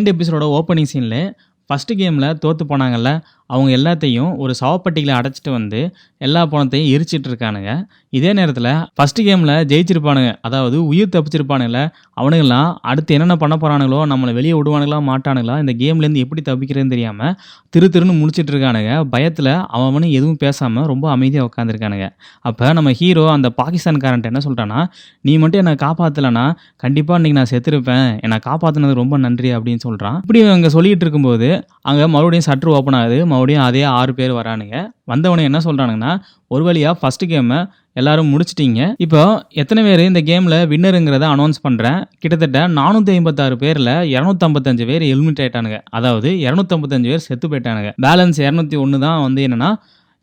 ரெண்டு எபிசோட ஓப்பனிங் சீனில் ஃபஸ்ட்டு கேமில் தோற்று போனாங்கல்ல அவங்க எல்லாத்தையும் ஒரு சவப்பட்டியில் அடைச்சிட்டு வந்து எல்லா பணத்தையும் எரிச்சிட்டு இருக்கானுங்க. இதே நேரத்தில் ஃபஸ்ட்டு கேமில் ஜெயிச்சிருப்பானுங்க. அதாவது உயிர் தப்பிச்சிருப்பானுங்கள அவனுங்களாம் அடுத்து என்னென்ன பண்ண போகிறானுங்களோ நம்மளை வெளியே விடுவானுங்களா மாட்டானுங்களா இந்த கேம்லேருந்து எப்படி தப்பிக்கிறதுன்னு தெரியாமல் திரு திருன்னு முடிச்சிட்டு இருக்கானுங்க. பயத்தில் அவனும் எதுவும் பேசாமல் ரொம்ப அமைதியாக உட்காந்துருக்கானுங்க அப்போ நம்ம ஹீரோ அந்த பாகிஸ்தான்காரன்ட்ட என்ன சொல்கிறான்னா நீ மட்டும் என்னை காப்பாற்றலைன்னா கண்டிப்பாக இன்றைக்கி நான் செத்துருப்பேன். என்னை காப்பாற்றினது ரொம்ப நன்றி அப்படின்னு சொல்கிறான் இப்படி அங்கே சொல்லிகிட்டு இருக்கும்போது அங்கே மறுபடியும் சட்ரு ஓப்பன் ஆகுது. மறுபடியும் அதே ஆறு பேர் வரானுங்க. வந்தவனே என்ன சொல்கிறானுங்கன்னா ஒரு வழியாக ஃபஸ்ட்டு கேமை எல்லாரும் முடிச்சிட்டிங்க. இப்போ எத்தனை பேர் இந்த கேமில் வின்னருங்கிறத அனௌன்ஸ் பண்ணுறேன் கிட்டத்தட்ட நானூற்றி ஐம்பத்தாறு பேரில் இரநூத்தம்பத்தஞ்சு பேர் எலிமினேட் ஆயிட்டானுங்க. அதாவது இரநூத்தம்பத்தஞ்சு பேர் செத்து போயிட்டானுங்க. பேலன்ஸ் இரநூத்தி ஒன்று தான் வந்து என்னென்னா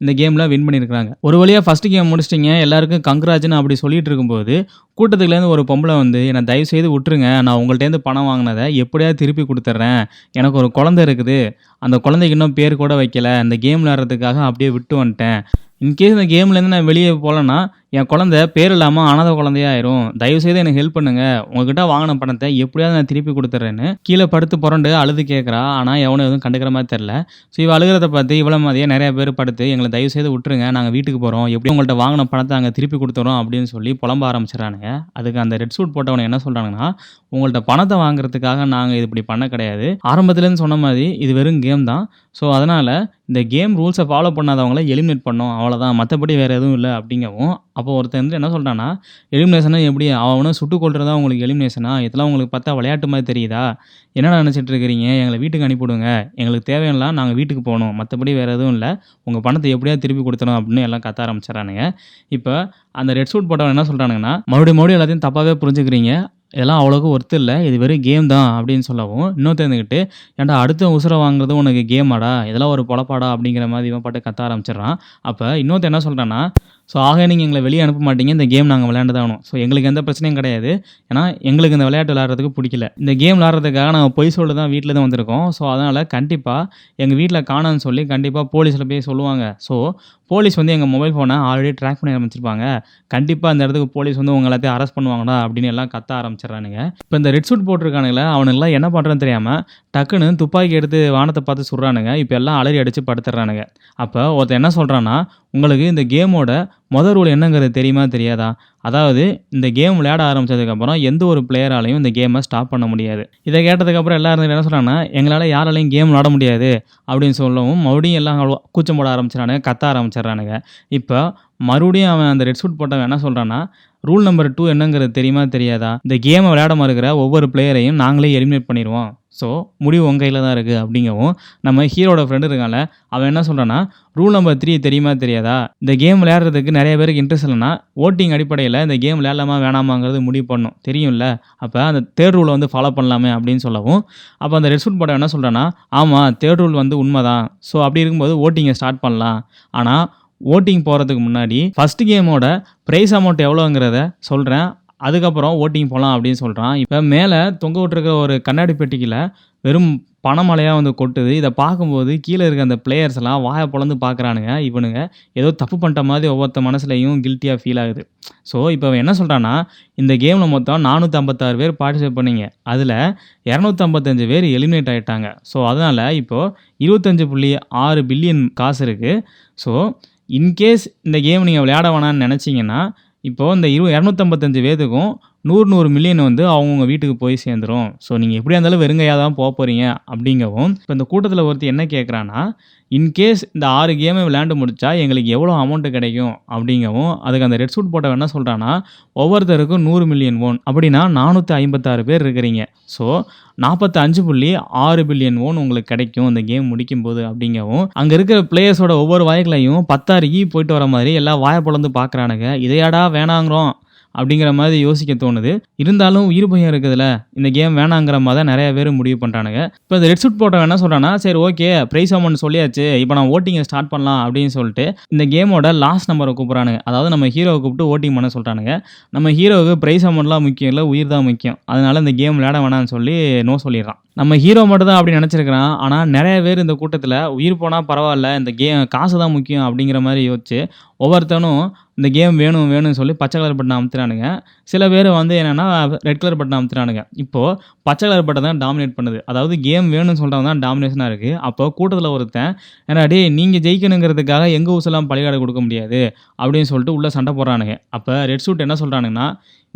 இந்த கேமில் வின் பண்ணியிருக்காங்க ஒரு வழியாக ஃபஸ்ட்டு கேம் முடிச்சிட்டிங்க எல்லாருக்கும் கங்க்ராஜ்னு அப்படி சொல்லிட்டு இருக்கும்போது கூட்டத்துக்குலேருந்து ஒரு பொம்பளை வந்து என்னை தயவு செய்து விட்டுருங்க நான் உங்கள்கிட்டேருந்து பணம் வாங்கினதை எப்படியாவது திருப்பி கொடுத்துட்றேன். எனக்கு ஒரு குழந்தை இருக்குது. அந்த குழந்தைக்கு இன்னும் பேர் கூட வைக்கல. இந்த கேம் விளையாடுறதுக்காக அப்படியே விட்டு வந்துட்டேன். இன்கேஸ் இந்த கேம்லேருந்து நான் வெளியே போகலன்னா என் குழந்தை பேர் இல்லாமல் அனாதை குழந்தையாயிரும். தயவு செய்து எனக்கு ஹெல்ப் பண்ணுங்க. உங்ககிட்ட வாங்கின பணத்தை எப்படியாவது நான் திருப்பி கொடுத்துட்றேன்னு கீழே படுத்து புரண்டு அழுது கேட்குறா ஆனால் எவனும் எதுவும் கண்டுக்கிற மாதிரி தெரில ஸோ இவள் அழுகிறத பார்த்து இவ்வளோ மாதிரியே நிறைய பேர் படுத்து எங்களை தயவு செய்து விட்டுருங்க. நாங்கள் வீட்டுக்கு போகிறோம் எப்படி உங்கள்கிட்ட வாங்கின பணத்தை அங்கே திருப்பி கொடுத்துறோம் அப்படின்னு சொல்லி புலம்ப ஆரம்பிச்சிடறானுங்க. அதுக்கு அந்த ரெட் சூட் போட்டவனை என்ன சொல்கிறாங்கன்னா உங்கள்கிட்ட பணத்தை வாங்குறதுக்காக நாங்கள் இது இப்படி பண்ண கிடையாது. ஆரம்பத்துலேருந்து சொன்ன மாதிரி இது வெறும் கேம் தான். ஸோ அதனால் இந்த கேம் ரூல்ஸை ஃபாலோ பண்ணாதவங்கள எலிமினேட் பண்ணோம். அவ்வளோதான் மற்றபடி வேறு எதுவும் இல்லை. அப்படிங்கவும் அப்போ ஒருத்தன் வந்து என்ன சொல்கிறான்னா எலிமினேஷனா எப்படி? அவனை சுட்டு கொள்றதா உங்களுக்கு எலிமினேஷனா இதெல்லாம் உங்களுக்கு பார்த்தா விளையாட்டு மாதிரி தெரியுதா? என்ன நினச்சிட்டு இருக்கிறீங்க? எங்களை வீட்டுக்கு அனுப்பிவிடுங்க. எங்களுக்கு தேவையெல்லாம் நாங்கள் வீட்டுக்கு போகணும். மற்றபடி வேறு எதுவும் இல்லை. உங்கள் பணத்தை எப்படியா திருப்பி கொடுத்துரும் அப்படின்னு எல்லாம் கத்த ஆரம்பிச்சிடறானுங்க. இப்போ அந்த ரெட் சூட் போட்டவன் என்ன சொல்கிறானுங்கன்னா மறுபடியும் மறுபடியும் எல்லாத்தையும் தப்பாகவே புரிஞ்சுக்கிறீங்க. இதெல்லாம் அவ்வளோக்கு ஒர்த்து இல்லை. இது வெறும் கேம் தான் அப்படின்னு சொல்லவும் இன்னும் இருந்துக்கிட்டு ஏன்டா அடுத்த உசுரை வாங்குறது உனக்கு கேமாடா இதெல்லாம் ஒரு பொழப்பாடா அப்படிங்கிற மாதிரி இவன் பாட்டு கத்த ஆரம்பிச்சிடுறான். அப்போ இன்னொருத்த என்ன சொல்கிறான்னா ஸோ ஆக நீங்கள் எங்களை வெளியே அனுப்ப மாட்டீங்க. இந்த கேம் நாங்கள் விளையாண்டு தான் ஆகணும். ஸோ எங்களுக்கு எந்த பிரச்சனையும் கிடையாது. ஏன்னா எங்களுக்கு இந்த விளையாட்டு விளையாடுறதுக்கு பிடிக்கல. இந்த கேம் விளையாடுறதுக்காக நாங்கள் பொய் சொல்ல தான் வீட்டில் தான் வந்திருக்கோம். ஸோ அதனால் கண்டிப்பாக எங்கள் வீட்டில் காணான்னு சொல்லி கண்டிப்பாக போலீஸில் போய் சொல்லுவாங்க. ஸோ போலீஸ் வந்து எங்கள் மொபைல் ஃபோனை ஆல்ரெடி ட்ராக் பண்ணி ஆரம்பிச்சிருப்பாங்க. கண்டிப்பாக அந்த இடத்துக்கு போலீஸ் வந்து உங்க எல்லாத்தையும் அரெஸ்ட் பண்ணுவாங்கடா அப்படின்னு எல்லாம் கத்த ஆரம்பிச்சிடறானுங்க. இப்போ இந்த ரெட் சூட் போட்டிருக்கானுங்களே அவனுங்களாம் என்ன பண்ணுறதுன்னு தெரியாமல் டக்குன்னு துப்பாக்கி எடுத்து வானத்தை பார்த்து சுடுறானுங்க. இப்போ எல்லாம் அலறி அடித்து படுத்துடுறானுங்க. அப்போ ஒருத்தன் என்ன சொல்கிறான்னா உங்களுக்கு இந்த கேமோட மொதல் ரூல் என்னங்கிறது தெரியுமா தெரியாதா? அதாவது இந்த கேம் விளையாட ஆரம்பிச்சதுக்கப்புறம் எந்த ஒரு பிளேயராலையும் இந்த கேமை ஸ்டாப் பண்ண முடியாது. இதை கேட்டதுக்கப்புறம் எல்லாரும் என்ன சொல்கிறாங்கன்னா எங்களால் யாராலையும் கேம் விளாட முடியாது அப்படின்னு சொல்லவும் மறுபடியும் எல்லாம் அவ்வளோ கூச்சம் போட ஆரம்பிச்சிடறானுங்க கத்த ஆரம்பிச்சிடறானுங்க. இப்போ மறுபடியும் அவன் அந்த ரெட் சூட் போட்டவன் என்ன சொல்கிறான்னா ரூல் நம்பர் டூ என்னங்கிறது தெரியுமா தெரியாதா? இந்த கேமை விளையாட மறுக்கிற ஒவ்வொரு பிளேயரையும் நாங்களே எலிமினேட் பண்ணிடுவோம். ஸோ முடிவு உங்கள் கையில் தான் இருக்குது அப்படிங்கவும் நம்ம ஹீரோட ஃப்ரெண்டு இருக்கான்ல அவன் என்ன சொல்கிறான்னா ரூல் நம்பர் த்ரீ தெரியுமா தெரியாதா? இந்த கேம் விளையாடுறதுக்கு நிறைய பேருக்கு இன்ட்ரெஸ்ட் இல்லைன்னா ஓட்டிங் அடிப்படையில் இந்த கேம் விளையாடலாமா வேணாமாங்கிறது முடிவு பண்ணும். தெரியும்ல? அப்போ அந்த தேர்ட் ரூலை வந்து ஃபாலோ பண்ணலாமே அப்படின்னு சொல்லவும் அப்போ அந்த ரெட் ஷூட் படம் என்ன சொல்கிறேன்னா ஆமாம் தேர்ட் ரூல் வந்து உண்மை தான் ஸோ அப்படி இருக்கும்போது ஓட்டிங்கை ஸ்டார்ட் பண்ணலாம். ஆனால் ஓட்டிங் போகிறதுக்கு முன்னாடி ஃபஸ்ட் கேமோட ப்ரைஸ் அமௌண்ட் எவ்வளோங்கிறத சொல்கிறேன் அதுக்கப்புறம் ஓட்டிங் போகலாம் அப்படின்னு சொல்கிறான் இப்போ மேலே தொங்க விட்டுருக்க ஒரு கண்ணாடி பெட்டிக்கில் வெறும் பணமழையாக வந்து கொட்டுது. இதை பார்க்கும்போது கீழே இருக்க அந்த பிளேயர்ஸ் எல்லாம் வாயை பொழந்து பார்க்குறானுங்க. இவனுங்க ஏதோ தப்பு பண்ணிட்ட மாதிரி ஒவ்வொருத்த மனசுலையும் கில்ட்டியாக ஃபீல் ஆகுது. ஸோ இப்போ அவன் என்ன சொல்கிறான்னா இந்த கேமில் மொத்தம் நானூற்றம்பத்தாறு பேர் பார்ட்டிசிபேட் பண்ணிங்க. அதில் இரநூத்தம்பத்தஞ்சு பேர் எலிமினேட் ஆகிட்டாங்க ஸோ அதனால் இப்போது இருபத்தஞ்சு புள்ளி ஆறு பில்லியன் காசு இருக்குது ஸோ இன்கேஸ் இந்த கேம் நீங்கள் விளையாட வேணாம்னு நினச்சிங்கன்னா இப்போது இந்த இரு இரநூத்தம்பத்தஞ்சு பேத்துக்கும் நூறு நூறு மில்லியன் வந்து அவங்கவுங்க வீட்டுக்கு போய் சேர்ந்துரும். ஸோ நீங்கள் எப்படியா இருந்தாலும் வெறுங்கையாக தான் போக போகிறீங்க அப்படிங்கவும் இப்போ இந்த கூட்டத்தில் ஒருத்தர் என்ன கேட்குறான்னா இன்கேஸ் இந்த ஆறு கேமை விளையாண்டு முடிச்சா எங்களுக்கு எவ்வளோ அமௌண்ட்டு கிடைக்கும்? அப்படிங்கவும் அதுக்கு அந்த ரெட் சூட் போட்டவன் என்ன சொல்கிறான்னா ஒவ்வொருத்தருக்கும் நூறு மில்லியன் ஓன் அப்படின்னா நானூற்றி ஐம்பத்தாறு பேர் இருக்கிறீங்க. ஸோ நாற்பத்தி அஞ்சு புள்ளி ஆறு பில்லியன் ஓன் உங்களுக்கு கிடைக்கும் இந்த கேம் முடிக்கும்போது அப்படிங்கவும் அங்கே இருக்கிற பிளேயர்ஸோட ஒவ்வொரு வாய்களையும் பத்தாறு ஈ போயிட்டு வர மாதிரி எல்லாம் வாயை பிளந்து பார்க்குறானுங்க இதையாடா வேணாங்கிறோம். அப்படிங்கிற மாதிரி யோசிக்க தோணுது. இருந்தாலும் உயிர் பயம் இருக்குதுல்ல. இந்த கேம் வேணாங்கிற மாதிரி தான் நிறைய பேர் முடிவு பண்ணுறானுங்க இப்போ இந்த ரெட் சூட் போட்டவன் என்ன சொல்கிறான்னா சரி ஓகே ப்ரைஸ் அமௌண்ட் சொல்லியாச்சு. இப்போ நான் ஓட்டிங்கை ஸ்டார்ட் பண்ணலாம் அப்படின்னு சொல்லிட்டு இந்த கேமோட லாஸ்ட் நம்பரை கூப்பிட்றானுங்க. அதாவது நம்ம ஹீரோவை கூப்பிட்டு ஓட்டிங் பண்ண சொல்கிறானுங்க நம்ம ஹீரோவுக்கு ப்ரைஸ் அமௌண்ட்லாம் முக்கியம் இல்லை உயிர் தான் முக்கியம். அதனால இந்த கேம் விளையாட வேணாம்னு சொல்லி நோ சொல்லிடுறான். நம்ம ஹீரோ மட்டும் தான் அப்படி நினச்சிருக்கிறான். ஆனால் நிறைய பேர் இந்த கூட்டத்தில் உயிர் போனால் பரவாயில்ல இந்த கேம் காசு தான் முக்கியம் அப்படிங்கிற மாதிரி யோசிச்சு ஒவ்வொருத்தனும் இந்த கேம் வேணும் வேணும்னு சொல்லி பச்சை கலர் பட்டன் அமுத்துறானுங்க. சில பேர் வந்து என்னென்னா ரெட் கலர் பட்டன் அமுத்துறானுங்க. இப்போது பச்சை கலர் பட்டன் தான் டாமினேட் பண்ணுது. அதாவது கேம் வேணும்னு சொல்கிறவங்க தான் டாமினேஷனாக இருக்குது அப்போ கூட்டத்தில் ஒருத்தன் ஏன்னா டேய் நீங்கள் ஜெயிக்கணுங்கிறதுக்காக எங்கள் ஊசெல்லாம் பழிகாடு கொடுக்க முடியாது? அப்படின்னு சொல்லிட்டு உள்ளே சண்டை போடுறானுங்க. அப்போ ரெட் சூட் என்ன சொல்கிறானுங்கன்னா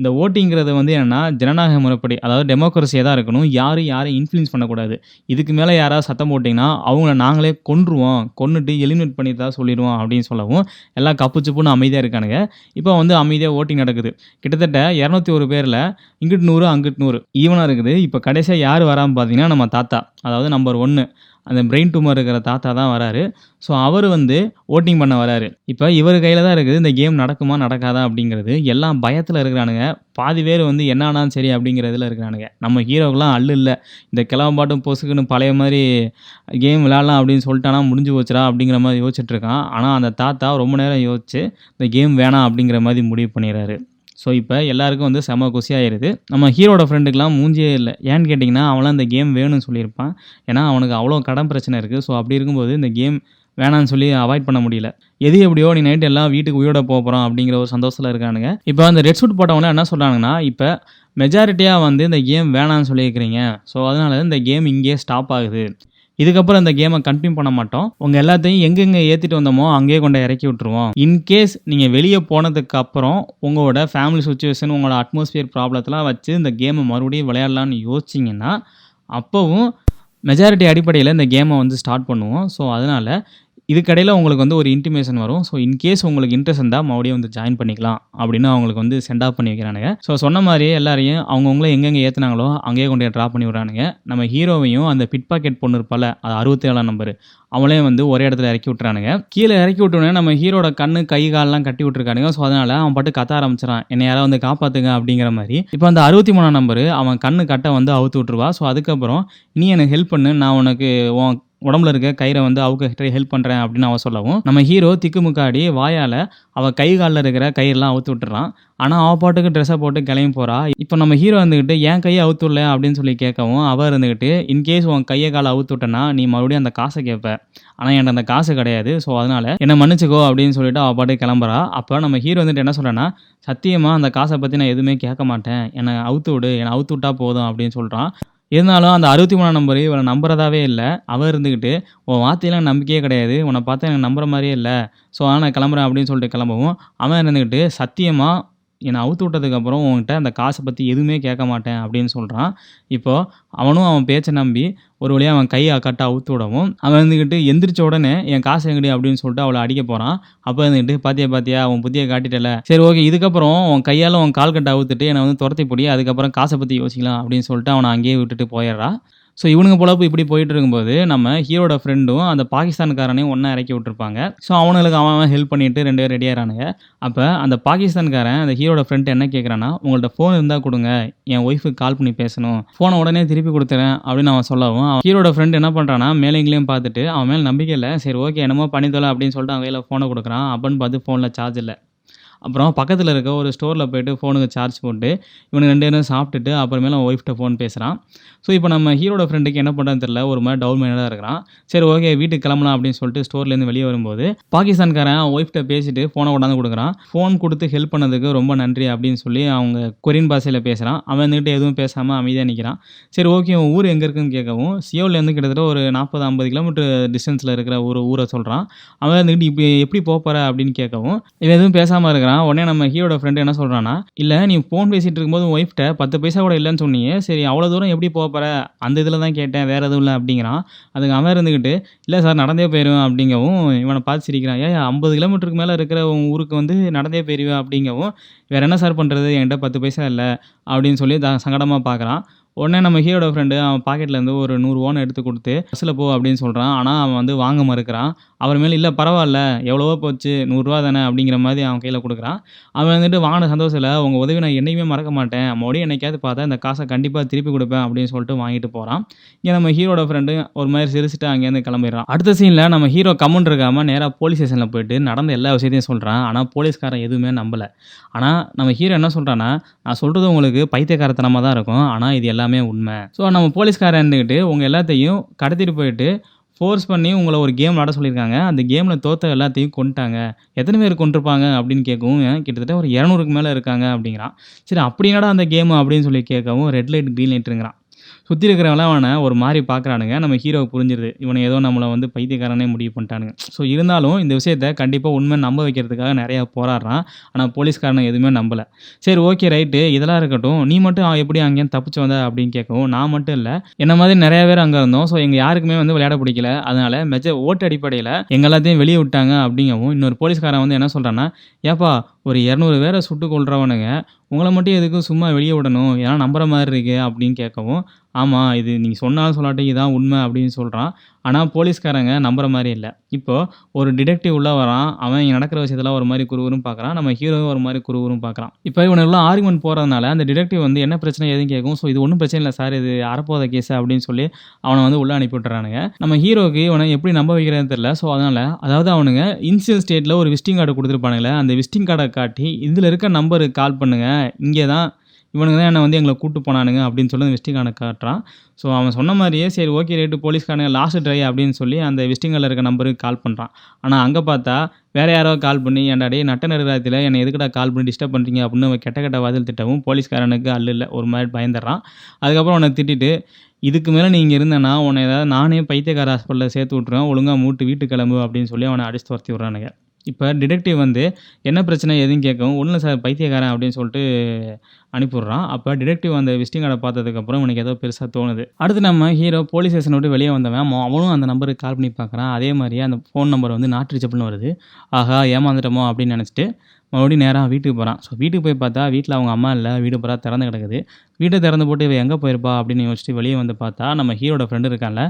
இந்த ஓட்டிங்கிறது வந்து என்னென்னா ஜனநாயக முறைப்படி அதாவது டெமோக்ரஸியாக தான் இருக்கணும். யாரும் யாரையும் இன்ஃப்ளூயன்ஸ் பண்ணக்கூடாது. இதுக்கு மேலே யாராவது சத்தம் போட்டிங்கன்னா அவங்கள நாங்களே கொன்றுவோம். கொன்னுட்டு எலிமினேட் பண்ணி தான் சொல்லிடுவோம் அப்படின்னு சொல்லவும் எல்லாம் கப்பு சுப்புன்னு அமைதியாக இருக்கானுங்க. இப்போ வந்து அமைதியாக ஓட்டிங் நடக்குது. கிட்டத்தட்ட இரநூத்தி ஒரு பேரில் இங்கிட்டு நூறு அங்கிட்டு நூறு. ஈவனாக இருக்குது. இப்போ கடைசியாக யார் வராமல் பார்த்தீங்கன்னா நம்ம தாத்தா. அதாவது நம்பர் ஒன்று அந்த பிரெயின் டூமர் இருக்கிற தாத்தா தான் வராரு. ஸோ அவர் வந்து ஓட்டிங் பண்ண வராரு. இப்போ இவர் கையில் தான் இருக்குது இந்த கேம் நடக்குமா நடக்காதா அப்படிங்கிறது. எல்லாம் பயத்தில் இருக்கிறானுங்க. பாதி பேர் வந்து என்னன்னா சரி அப்படிங்கிறதுல இருக்கிறானுங்க. நம்ம ஹீரோக்கெலாம் அள்ளு இல்லை. இந்த கிளம்பாட்டும் பொசுக்குன்னு பழைய மாதிரி கேம் விளாட்லாம் அப்படின்னு சொல்லிட்டானா முடிஞ்சு போச்சுடா அப்படிங்கிற மாதிரி யோசிச்சுட்ருக்கான் ஆனால் அந்த தாத்தா ரொம்ப நேரம் யோசிச்சு இந்த கேம் வேணாம் அப்படிங்கிற மாதிரி முடிவு பண்ணிடுறாரு. ஸோ இப்போ எல்லாருக்கும் வந்து செம குசியாயிருது நம்ம ஹீரோட ஃப்ரெண்டுக்கெலாம் மூஞ்சியே இல்லை. ஏன்னு கேட்டிங்கன்னா அவனாம் இந்த கேம் வேணும்னு சொல்லியிருப்பான். ஏன்னா அவனுக்கு அவ்வளோ கடன் பிரச்சனை இருக்குது ஸோ அப்படி இருக்கும்போது இந்த கேம் வேணான்னு சொல்லி அவாய்ட் பண்ண முடியல. எது எப்படியோ நீ நைட் எல்லாம் வீட்டுக்கு உயிரோட போகிறோம் அப்படிங்கிற ஒரு சந்தோஷத்தில் இருக்கானுங்க. இப்போ அந்த ரெட் சூட் போட்டவங்களாம் என்ன சொல்கிறாங்கன்னா இப்போ மெஜாரிட்டியாக வந்து இந்த கேம் வேணான்னு சொல்லியிருக்கிறீங்க. ஸோ அதனால இந்த கேம் இங்கேயே ஸ்டாப் ஆகுது. இதுக்கப்புறம் இந்த கேமை கண்டினியூ பண்ண மாட்டோம். உங்கள் எல்லாத்தையும் எங்கெங்கே ஏற்றிட்டு வந்தோமோ அங்கேயே கொண்டு இறக்கி விட்டுருவோம். இன்கேஸ் நீங்கள் வெளியே போனதுக்கு அப்புறம் உங்களோட ஃபேமிலி சுச்சுவேஷன் உங்களோட அட்மாஸ்பியர் ப்ராப்ளத்தெலாம் வச்சு இந்த கேமை மறுபடியும் விளையாடலான்னு யோசிச்சிங்கன்னா அப்போவும் மெஜாரிட்டி அடிப்படையில் இந்த கேமை வந்து ஸ்டார்ட் பண்ணுவோம். ஸோ அதனால் இதுக்கடையில் உங்களுக்கு வந்து ஒரு இன்டிமேஷன் வரும். ஸோ இன்கேஸ் உங்களுக்கு இன்ட்ரெஸ்ட் இருந்தால் மறுபடியும் வந்து ஜாயின் பண்ணிக்கலாம் அப்படின்னு அவங்களுக்கு வந்து சென்ட் ஆஃப் பண்ணி வைக்கிறானுங்க. ஸோ சொன்ன மாதிரியே எல்லாரையும் அவங்கவுங்கள எங்கெங்கே ஏற்றுனாங்களோ அங்கேயே கொண்டு ட்ராப் பண்ணி விட்றானுங்க. நம்ம ஹீரோவையும் அந்த பிட் பாக்கெட் பொண்ணு இருப்பால அது அறுபத்தி ஏழாம் நம்பர் அவளையும் வந்து ஒரே இடத்துல இறக்கி விட்டுறானுங்க. கீழே இறக்கி விட்டோன்னே நம்ம ஹீரோட கண்ணு கை கால்லாம் கட்டி விட்டுருக்கானுங்க. ஸோ அதனால் அவன் பாட்டு கத்த ஆரம்பிச்சிடான் என்னை யாராவது வந்து காப்பாற்றுங்க அப்படிங்கிற மாதிரி. இப்போ அந்த அறுபத்தி மூணாம் நம்பர் அவன் கண்ணு கட்டை வந்து அவுத்து விட்டுருவா. ஸோ அதுக்கப்புறம் நீ எனக்கு ஹெல்ப் பண்ணு. நான் உனக்கு உன் உடம்புல இருக்க கயிறை வந்து அவுக்க ஹெல்ப் பண்ணுறேன் அப்படின்னு அவன் சொல்லவும் நம்ம ஹீரோ திக்குமுக்காடி வாயால் அவள் கை காலில் இருக்கிற கயிறுலாம் அவுத்து விட்டுறான். ஆனால் அவள் பாட்டுக்கு ட்ரெஸ்ஸை போட்டு கிளம்பி போகிறா இப்போ நம்ம ஹீரோ வந்துக்கிட்டு ஏன் கையை அவுத்து விடல அப்படின்னு சொல்லி கேட்கவும் அவர் இருந்துக்கிட்டு இன்கேஸ் உன் கையை காலை அவுத்து விட்டனா நீ மறுபடியும் அந்த காசை கேட்ப. ஆனால் என்கிட்ட அந்த காசு கிடையாது. ஸோ அதனால் என்னை மன்னிச்சுக்கோ அப்படின்னு சொல்லிட்டு அவள் பாட்டுக்கு கிளம்புறா. அப்போ நம்ம ஹீரோ வந்துட்டு என்ன சொல்கிறேன்னா சத்தியமாக அந்த காசை பற்றி நான் எதுவுமே கேட்க மாட்டேன். என்னை அவுத்து விடு. என்னை அவுத்து விட்டா போதும் அப்படின்னு சொல்கிறான் இருந்தாலும் அந்த அறுபத்தி மூணாம் நம்பர் இவனை நம்புறதாவே இல்லை. அவர் இருந்துக்கிட்டு உன் வார்த்தையெல்லாம் நம்பிக்கையே கிடையாது. உன்னை பார்த்தா எனக்கு நம்புற மாதிரியே இல்லை. ஸோ ஆனால் நான் கிளம்புறேன் அப்படின்னு சொல்லிட்டு கிளம்பவும் அவன் இருந்துக்கிட்டு சத்தியமாக என்னை அவுத்து விட்டதுக்கப்புறம் உன்கிட்ட அந்த காசை பற்றி எதுவுமே கேட்க மாட்டேன் அப்படின்னு சொல்கிறான் இப்போது அவனும் அவன் பேச்சை நம்பி ஒரு வழியாக அவன் கையை கட்ட அவுத்து விடவும் அவன் இருந்துக்கிட்டு எந்திரிச்ச உடனே என் காசு எங்கடி அப்படின்னு சொல்லிட்டு அவளை அடிக்க போகிறான் அப்போ இருந்துக்கிட்டு பாத்தியா பாத்தியா அவன் புத்தியை காட்டிட்டல. சரி ஓகே இதுக்கப்புறம் உன் கையால் உன் கால் கட்டை அவுத்துட்டு என்னை வந்து துரத்தி பிடி அதுக்கப்புறம் காசை பற்றி யோசிக்கலாம் அப்படின்னு சொல்லிட்டு அவனை அங்கேயே விட்டுட்டு போயிடுறா. ஸோ இவனுங்க பொழப்பு இப்படி போயிட்டு இருக்கும்போது நம்ம ஹீரோட ஃப்ரெண்டும் அந்த பாகிஸ்தான்காரனையும் ஒன்றா இறக்கி விட்டுருப்பாங்க. ஸோ அவனுங்களுக்கு அவன் ஹெல்ப் பண்ணிட்டு ரெண்டு பேரும் ரெடியாகிறானுங்க அப்போ அந்த பாகிஸ்தான்காரன் அந்த ஹீரோட ஃப்ரெண்ட் என்ன கேட்குறான்னா உங்கள்ட்ட ஃபோன் இருந்தால் கொடுங்க. என் ஒய்ஃபுக்கு கால் பண்ணி பேசணும். ஃபோனை உடனே திருப்பி கொடுத்துறேன் அப்படின்னு அவன் சொல்லவும் அவன் ஹீரோட ஃப்ரெண்ட் என்ன பண்ணுறான்னா மேலேங்களையும் பார்த்துட்டு அவன் மேலே நம்பிக்கை இல்லை. சரி ஓகே என்னமோ பண்ணித்தல அப்படின்னு சொல்லிட்டு அவன் கையில் ஃபோனை கொடுக்குறான். அப்படின்னு பார்த்து ஃபோனில் சார்ஜ் இல்லை. அப்புறம் பக்கத்தில் இருக்க ஒரு ஸ்டோரில் போயிட்டு ஃபோனுக்கு சார்ஜ் போட்டு இவனுக்கு ரெண்டு பேரும் சாப்பிட்டுட்டு அப்புறமேல அவன் ஒய்ஃப்ட்ட ஃபோன் பேசுகிறான் ஸோ இப்போ நம்ம ஹீரோட ஃப்ரெண்டுக்கு என்ன பண்ணுறதுன்னு தெரியல ஒரு மாதிரி டவுன் மைண்டாக இருக்கிறான். சரி ஓகே வீட்டுக்கு கிளம்பலாம் அப்படின்னு சொல்லிட்டு ஸ்டோர்லேருந்து வெளியே வரும்போது பாகிஸ்தான்காரன் அவன் ஒய்ஃப்ட்ட பேசிட்டு ஃபோனை கொண்டாந்து கொடுக்குறான். ஃபோன் கொடுத்து ஹெல்ப் பண்ணதுக்கு ரொம்ப நன்றி அப்படின்னு சொல்லி அவங்க கொரியன் பாஷையில் பேசுகிறான் அவன் வந்துக்கிட்ட எதுவும் பேசாமல் அமைதியாக நிற்கிறான் சரி ஓகே உன் ஊர் எங்கே இருக்குன்னு கேட்கவும் சியோலேருந்து கிட்டத்தட்ட ஒரு நாற்பது ஐம்பது கிலோமீட்டர் டிஸ்டன்ஸில் இருக்கிற ஒரு ஊரை சொல்கிறான் அவன் வந்துக்கிட்டு இப்போ எப்படி போக போகிற அப்படின்னு கேட்கவும் இவன் எதுவும் பேசாமல் இருக்கிறான். உடனே நம்ம ஹீரோட ஃப்ரெண்டு என்ன சொல்கிறான்னா இல்லை நீ ஃபோன் பேசிகிட்டு இருக்கும்போது உன் ஒய்ஃப்ட்ட பத்து பைசா கூட இல்லைன்னு சொன்னீங்க சரி அவ்வளோ தூரம் எப்படி போக போகிற அந்த இதில் தான் கேட்டேன் வேறு எதுவும் இல்லை அப்படிங்கிறான். அதுக்கு அவன் இருந்துக்கிட்டு இல்லை சார் நடந்தே போயிடுவேன் அப்படிங்கவும் இவனை பார்த்து சிரிக்கிறான். ஏன் ஐம்பது கிலோமீட்டருக்கு மேலே இருக்கிற உன் ஊருக்கு வந்து நடந்தே போயிடுவேன் அப்படிங்கவும் வேறு என்ன சார் பண்ணுறது என்கிட்ட பத்து பைசா இல்லை அப்படின்னு சொல்லி த சங்கடமாக பார்க்குறான் உடனே நம்ம ஹீரோட ஃப்ரெண்டு அவன் பாக்கெட்லேருந்து ஒரு நூறு நூறுரூவான்னு எடுத்து கொடுத்து பஸ்ஸில் போ அப்படின்னு சொல்கிறான் ஆனால் அவன் வந்து வாங்க மறுக்கிறான். அவர் மேலே இல்லை பரவாயில்ல. எவ்வளவோ போச்சு. நூறுரூவா தானே அப்படிங்கிற மாதிரி அவன் கையில் கொடுக்குறான். அவன் வந்துட்டு வாங்கின சந்தோஷத்தில் உங்கள் உதவி நான் என்றைக்குமே மறக்க மாட்டேன். மறுபடியும் என்னைக்காவது பார்த்தா இந்த காசை கண்டிப்பாக திருப்பி கொடுப்பேன் அப்படின்னு சொல்லிட்டு வாங்கிட்டு போகிறான் இங்கே நம்ம ஹீரோட ஃப்ரெண்டு ஒரு மாதிரி சிரிச்சுட்டு அங்கேருந்து கிளம்பிடுறான். அடுத்த சீனில் நம்ம ஹீரோ கம்மன் இருக்காமல் நேராக போலீஸ் ஸ்டேஷனில் போயிட்டு நடந்த எல்லா விஷயத்தையும் சொல்கிறான் ஆனால் போலீஸ்காரன் எதுவுமே நம்பலை. ஆனால் நம்ம ஹீரோ என்ன சொல்கிறான்னா நான் சொல்கிறது உங்களுக்கு பைத்தியக்காரத்தனமாக தான் இருக்கும். ஆனால் இது எல்லாம் எல்லாமே உண்மை. ஸோ நம்ம போலீஸ்காரன் இருந்துக்கிட்டு உங்கள் எல்லாத்தையும் கடத்திட்டு போயிட்டு ஃபோர்ஸ் பண்ணி உங்களை ஒரு கேம் விளாட சொல்லியிருக்காங்க. அந்த கேமில் தோத்த எல்லாத்தையும் கொண்டுட்டாங்க எத்தனை பேர் கொண்டிருப்பாங்க அப்படின்னு கேட்கவும் கிட்டத்தட்ட ஒரு இரநூறுக்கு மேலே இருக்காங்க அப்படிங்கிறான். சரி அப்படி என்னடா அந்த கேமு அப்படின்னு சொல்லி கேட்கவும் ரெட் லைட் க்ரீன் லைட்டுங்கிறான் சுற்றி இருக்கிறவங்களாம் அவனை ஒரு மாதிரி பார்க்குறானுங்க. நம்ம ஹீரோவை புரிஞ்சிருது. இவனை ஏதோ நம்மளை வந்து பைத்தியக்காரனே முடிவு பண்ணிட்டானுங்க. ஸோ இருந்தாலும் இந்த விஷயத்த கண்டிப்பாக உண்மை நம்ப வைக்கிறதுக்காக நிறையா போராடுறான். ஆனால் போலீஸ்காரனை எதுவுமே நம்பலை. சரி ஓகே ரைட்டு இதெல்லாம் இருக்கட்டும். நீ மட்டும் எப்படி அங்கேயும் தப்பிச்சு வந்த அப்படின்னு கேட்கவும் நான் மட்டும் இல்லை. என்ன மாதிரி நிறைய பேர் அங்கே இருந்தோம். ஸோ எங்கள் யாருக்குமே வந்து விளையாட பிடிக்கல. அதனால் மெஜ ஓட்டு அடிப்படையில் எங்கள் எல்லாத்தையும் வெளியே விட்டாங்க அப்படிங்கவும் இன்னொரு போலீஸ்காரன் வந்து என்ன சொல்கிறான்னா ஏப்பா ஒரு இரநூறு பேரை சுட்டு கொள்றவனுங்க உங்களை மட்டும் எதுக்கும் சும்மா வெளியே விடணும்? ஏன்னா நம்புகிற மாதிரி இருக்குது அப்படின்னு கேட்கவும் ஆமாம் இது நீங்கள் சொன்னாலும் சொல்லாட்டி இதான் உண்மை அப்படின்னு சொல்கிறான் ஆனால் போலீஸ்காரங்க நம்புற மாதிரி இல்லை. இப்போது ஒரு டிடெக்டிவ் உள்ள வரான் அவன் இங்கே நடக்கிற விஷயத்தெல்லாம் ஒரு மாதிரி குருவரும் பார்க்குறான் நம்ம ஹீரோவும் ஒரு மாதிரி குருவரும் பார்க்குறான் இப்போ இவனுக்குலாம் ஆர்குமெண்ட் போகிறதுனால அந்த டிடெக்டிவ் வந்து என்ன பிரச்சனை எதுவும் கேட்கும். ஸோ இது ஒன்றும் பிரச்சனை இல்லை சார் இது அறப்போத கேஸ் அப்படின்னு சொல்லி அவனை வந்து உள்ளே அனுப்பி விட்டுறானுங்க. நம்ம ஹீரோக்கு இவனை எப்படி நம்ப வைக்கிறதுன்னு தெரியல. ஸோ அதனால் அதாவது அவனுங்க இனிஷியல் ஸ்டேட்டில் ஒரு விசிட்டிங் கார்டு கொடுத்துருப்பானுங்களே அந்த விசிட்டிங் கார்டை காட்டி இதில் இருக்க நம்பருக்கு கால் பண்ணுங்கள் இங்கே தான் இவனுங்க தான் என்னை வந்து எங்களை கூட்டு போனானுங்க அப்படின்னு சொல்லி அந்த விசிட்டிங் காட்டுறான். ஸோ அவன் சொன்ன மாதிரியே சரி ஓகே ரேட்டு போலீஸ்காரங்க லாஸ்ட் ட்ரை அப்படின்னு சொல்லி அந்த விஸ்டிங்கில் இருக்க நம்பருக்கு கால் பண்ணுறான் ஆனால் அங்கே பார்த்தா வேறு யாரோ கால் பண்ணி ஏன்டா நட்ட நிறுவனத்தில் என்னை எதுக்குடா கால் பண்ணி டிஸ்டர்ப் பண்ணுறீங்க அப்படின்னு அவன் கெட்ட கெட்ட வாதில் திட்டவும் போலீஸ்காரனுக்கு அல்ல இல்லை ஒரு மாதிரி பயந்துடுறான். அதுக்கப்புறம் அவனை திட்டிட்டு இதுக்கு மேலே நீங்கள் இங்கே இருந்தேன்னா உன்னை ஏதாவது நானே பைத்தியக்கார ஹாஸ்பிட்டலில் சேர்த்து விட்ருவேன் ஒழுங்காக மூட்டு வீட்டுக்கு கிளம்பு அப்படின்னு சொல்லி அவனை அடிச்சு துரத்தி விட்றானுங்க. இப்போ டிடெக்டிவ் வந்து என்ன பிரச்சனை? எதுன்னு கேட்கவும் ஒன்றும் சார் பைத்தியக்காரன் அப்படின்னு சொல்லிட்டு அனுப்பிவிட்றான். அப்போ டிடெக்டிவ் அந்த விசிட்டிங் கார்டை பார்த்ததுக்கப்புறம் உனக்கு ஏதோ பெருசாக தோணுது. அடுத்து நம்ம ஹீரோ போலீஸ் ஸ்டேஷன் விட்டு வெளியே வந்தவன் அவனும் அந்த நம்பருக்கு கால் பண்ணி பார்க்குறான். அதே மாதிரியே அந்த ஃபோன் நம்பர் வந்து நாட் ரீச்சபிள்னு வருது. ஆஹா ஏமாந்துட்டோமோ அப்படின்னு நினச்சிட்டு மறுபடியும் நேராக வீட்டுக்கு போகிறான் ஸோ வீட்டுக்கு போய் பார்த்தா வீட்டில் அவங்க அம்மா இல்லை வீடு பூரா திறந்து கிடக்குது. வீட்டை திறந்து போட்டு இவன் எங்கே போயிருப்பா அப்படின்னு யோசிச்சுட்டு வெளியே வந்து பார்த்தா நம்ம ஹீரோட ஃப்ரெண்டு இருக்கான்ல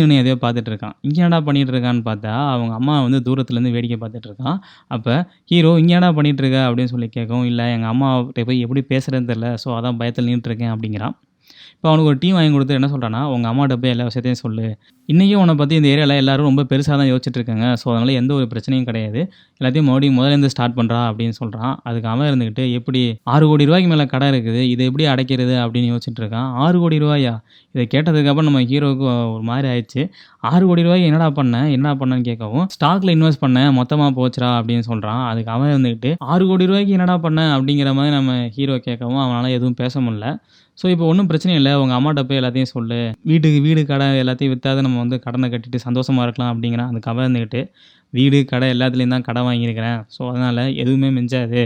நினை எதையோ பார்த்துட்டு இருக்கான். இங்கே என்னடா பண்ணிகிட்டு இருக்கான்னு பார்த்தா அவங்க அம்மா வந்து தூரத்துலேருந்து வேடிக்கை பார்த்துட்டு இருக்கான். அப்போ ஹீரோ இங்கே என்னடா பண்ணிகிட்டு இருக்க? அப்படின்னு சொல்லி கேட்கும் இல்லை எங்கள் அம்மாகிட்ட போய் எப்படி பேசுகிறேன்னு தெரில ஸோ அதான் பயத்தில் நின்றுட்டுருக்கேன் அப்படிங்கிறான். இப்போ அவனுக்கு ஒரு டீம் வாங்கி கொடுத்து என்ன சொல்கிறான்னா உங்கள் அம்மாட்ட போய் எல்லா விஷயத்தையும் சொல்லு. இன்றைக்கும் உன்னை பற்றி இந்த ஏரியாவில் எல்லோரும் ரொம்ப பெருசாக தான் யோசிச்சுட்டு இருக்காங்க. ஸோ அதனால் எந்த ஒரு பிரச்சனையும் கிடையாது. எல்லாத்தையும் மறுபடியும் முதலேருந்து ஸ்டார்ட் பண்ணுறா அப்படின்னு சொல்கிறான் அதுக்கு அவன் இருந்துக்கிட்டு எப்படி ஆறு கோடி ரூபாய்க்கு மேலே கடை இருக்குது. இதை எப்படி அடைக்கிறது? அப்படின்னு யோசிச்சுட்டு இருக்கான். ஆறு கோடி ரூபாயா? இதை கேட்டதுக்கப்புறம் நம்ம ஹீரோவுக்கு ஒரு மாதிரி ஆயிடுச்சு. ஆறு கோடி ரூபாய் என்னடா பண்ணேன் என்ன பண்ணேன்னு கேட்கவும் ஸ்டாக்ல இன்வெஸ்ட் பண்ணேன் மொத்தமாக போச்சுடா அப்படின்னு சொல்கிறான் அதுக்கு அவன் இருந்துக்கிட்டு ஆறு கோடி ரூபாய்க்கு என்னடா பண்ணேன் அப்படிங்கிற மாதிரி நம்ம ஹீரோ கேட்கவும் அவனால் எதுவும் பேச முடியல. ஸோ இப்போ ஒன்றும் பிரச்சனை இல்லை. உங்கள் அம்மாட்ட போய் எல்லாத்தையும் சொல்லு. வீட்டுக்கு வீடு கடை எல்லாத்தையும் விற்றாத நம்ம வந்து கடனை கட்டிட்டு சந்தோஷமாக இருக்கலாம் அப்படிங்கிறான் அந்த கவலை இருந்துக்கிட்டு வீடு கடை எல்லாத்துலேயும் தான் கடை வாங்கியிருக்கிறேன். ஸோ அதனால் எதுவுமே மிஞ்சாது.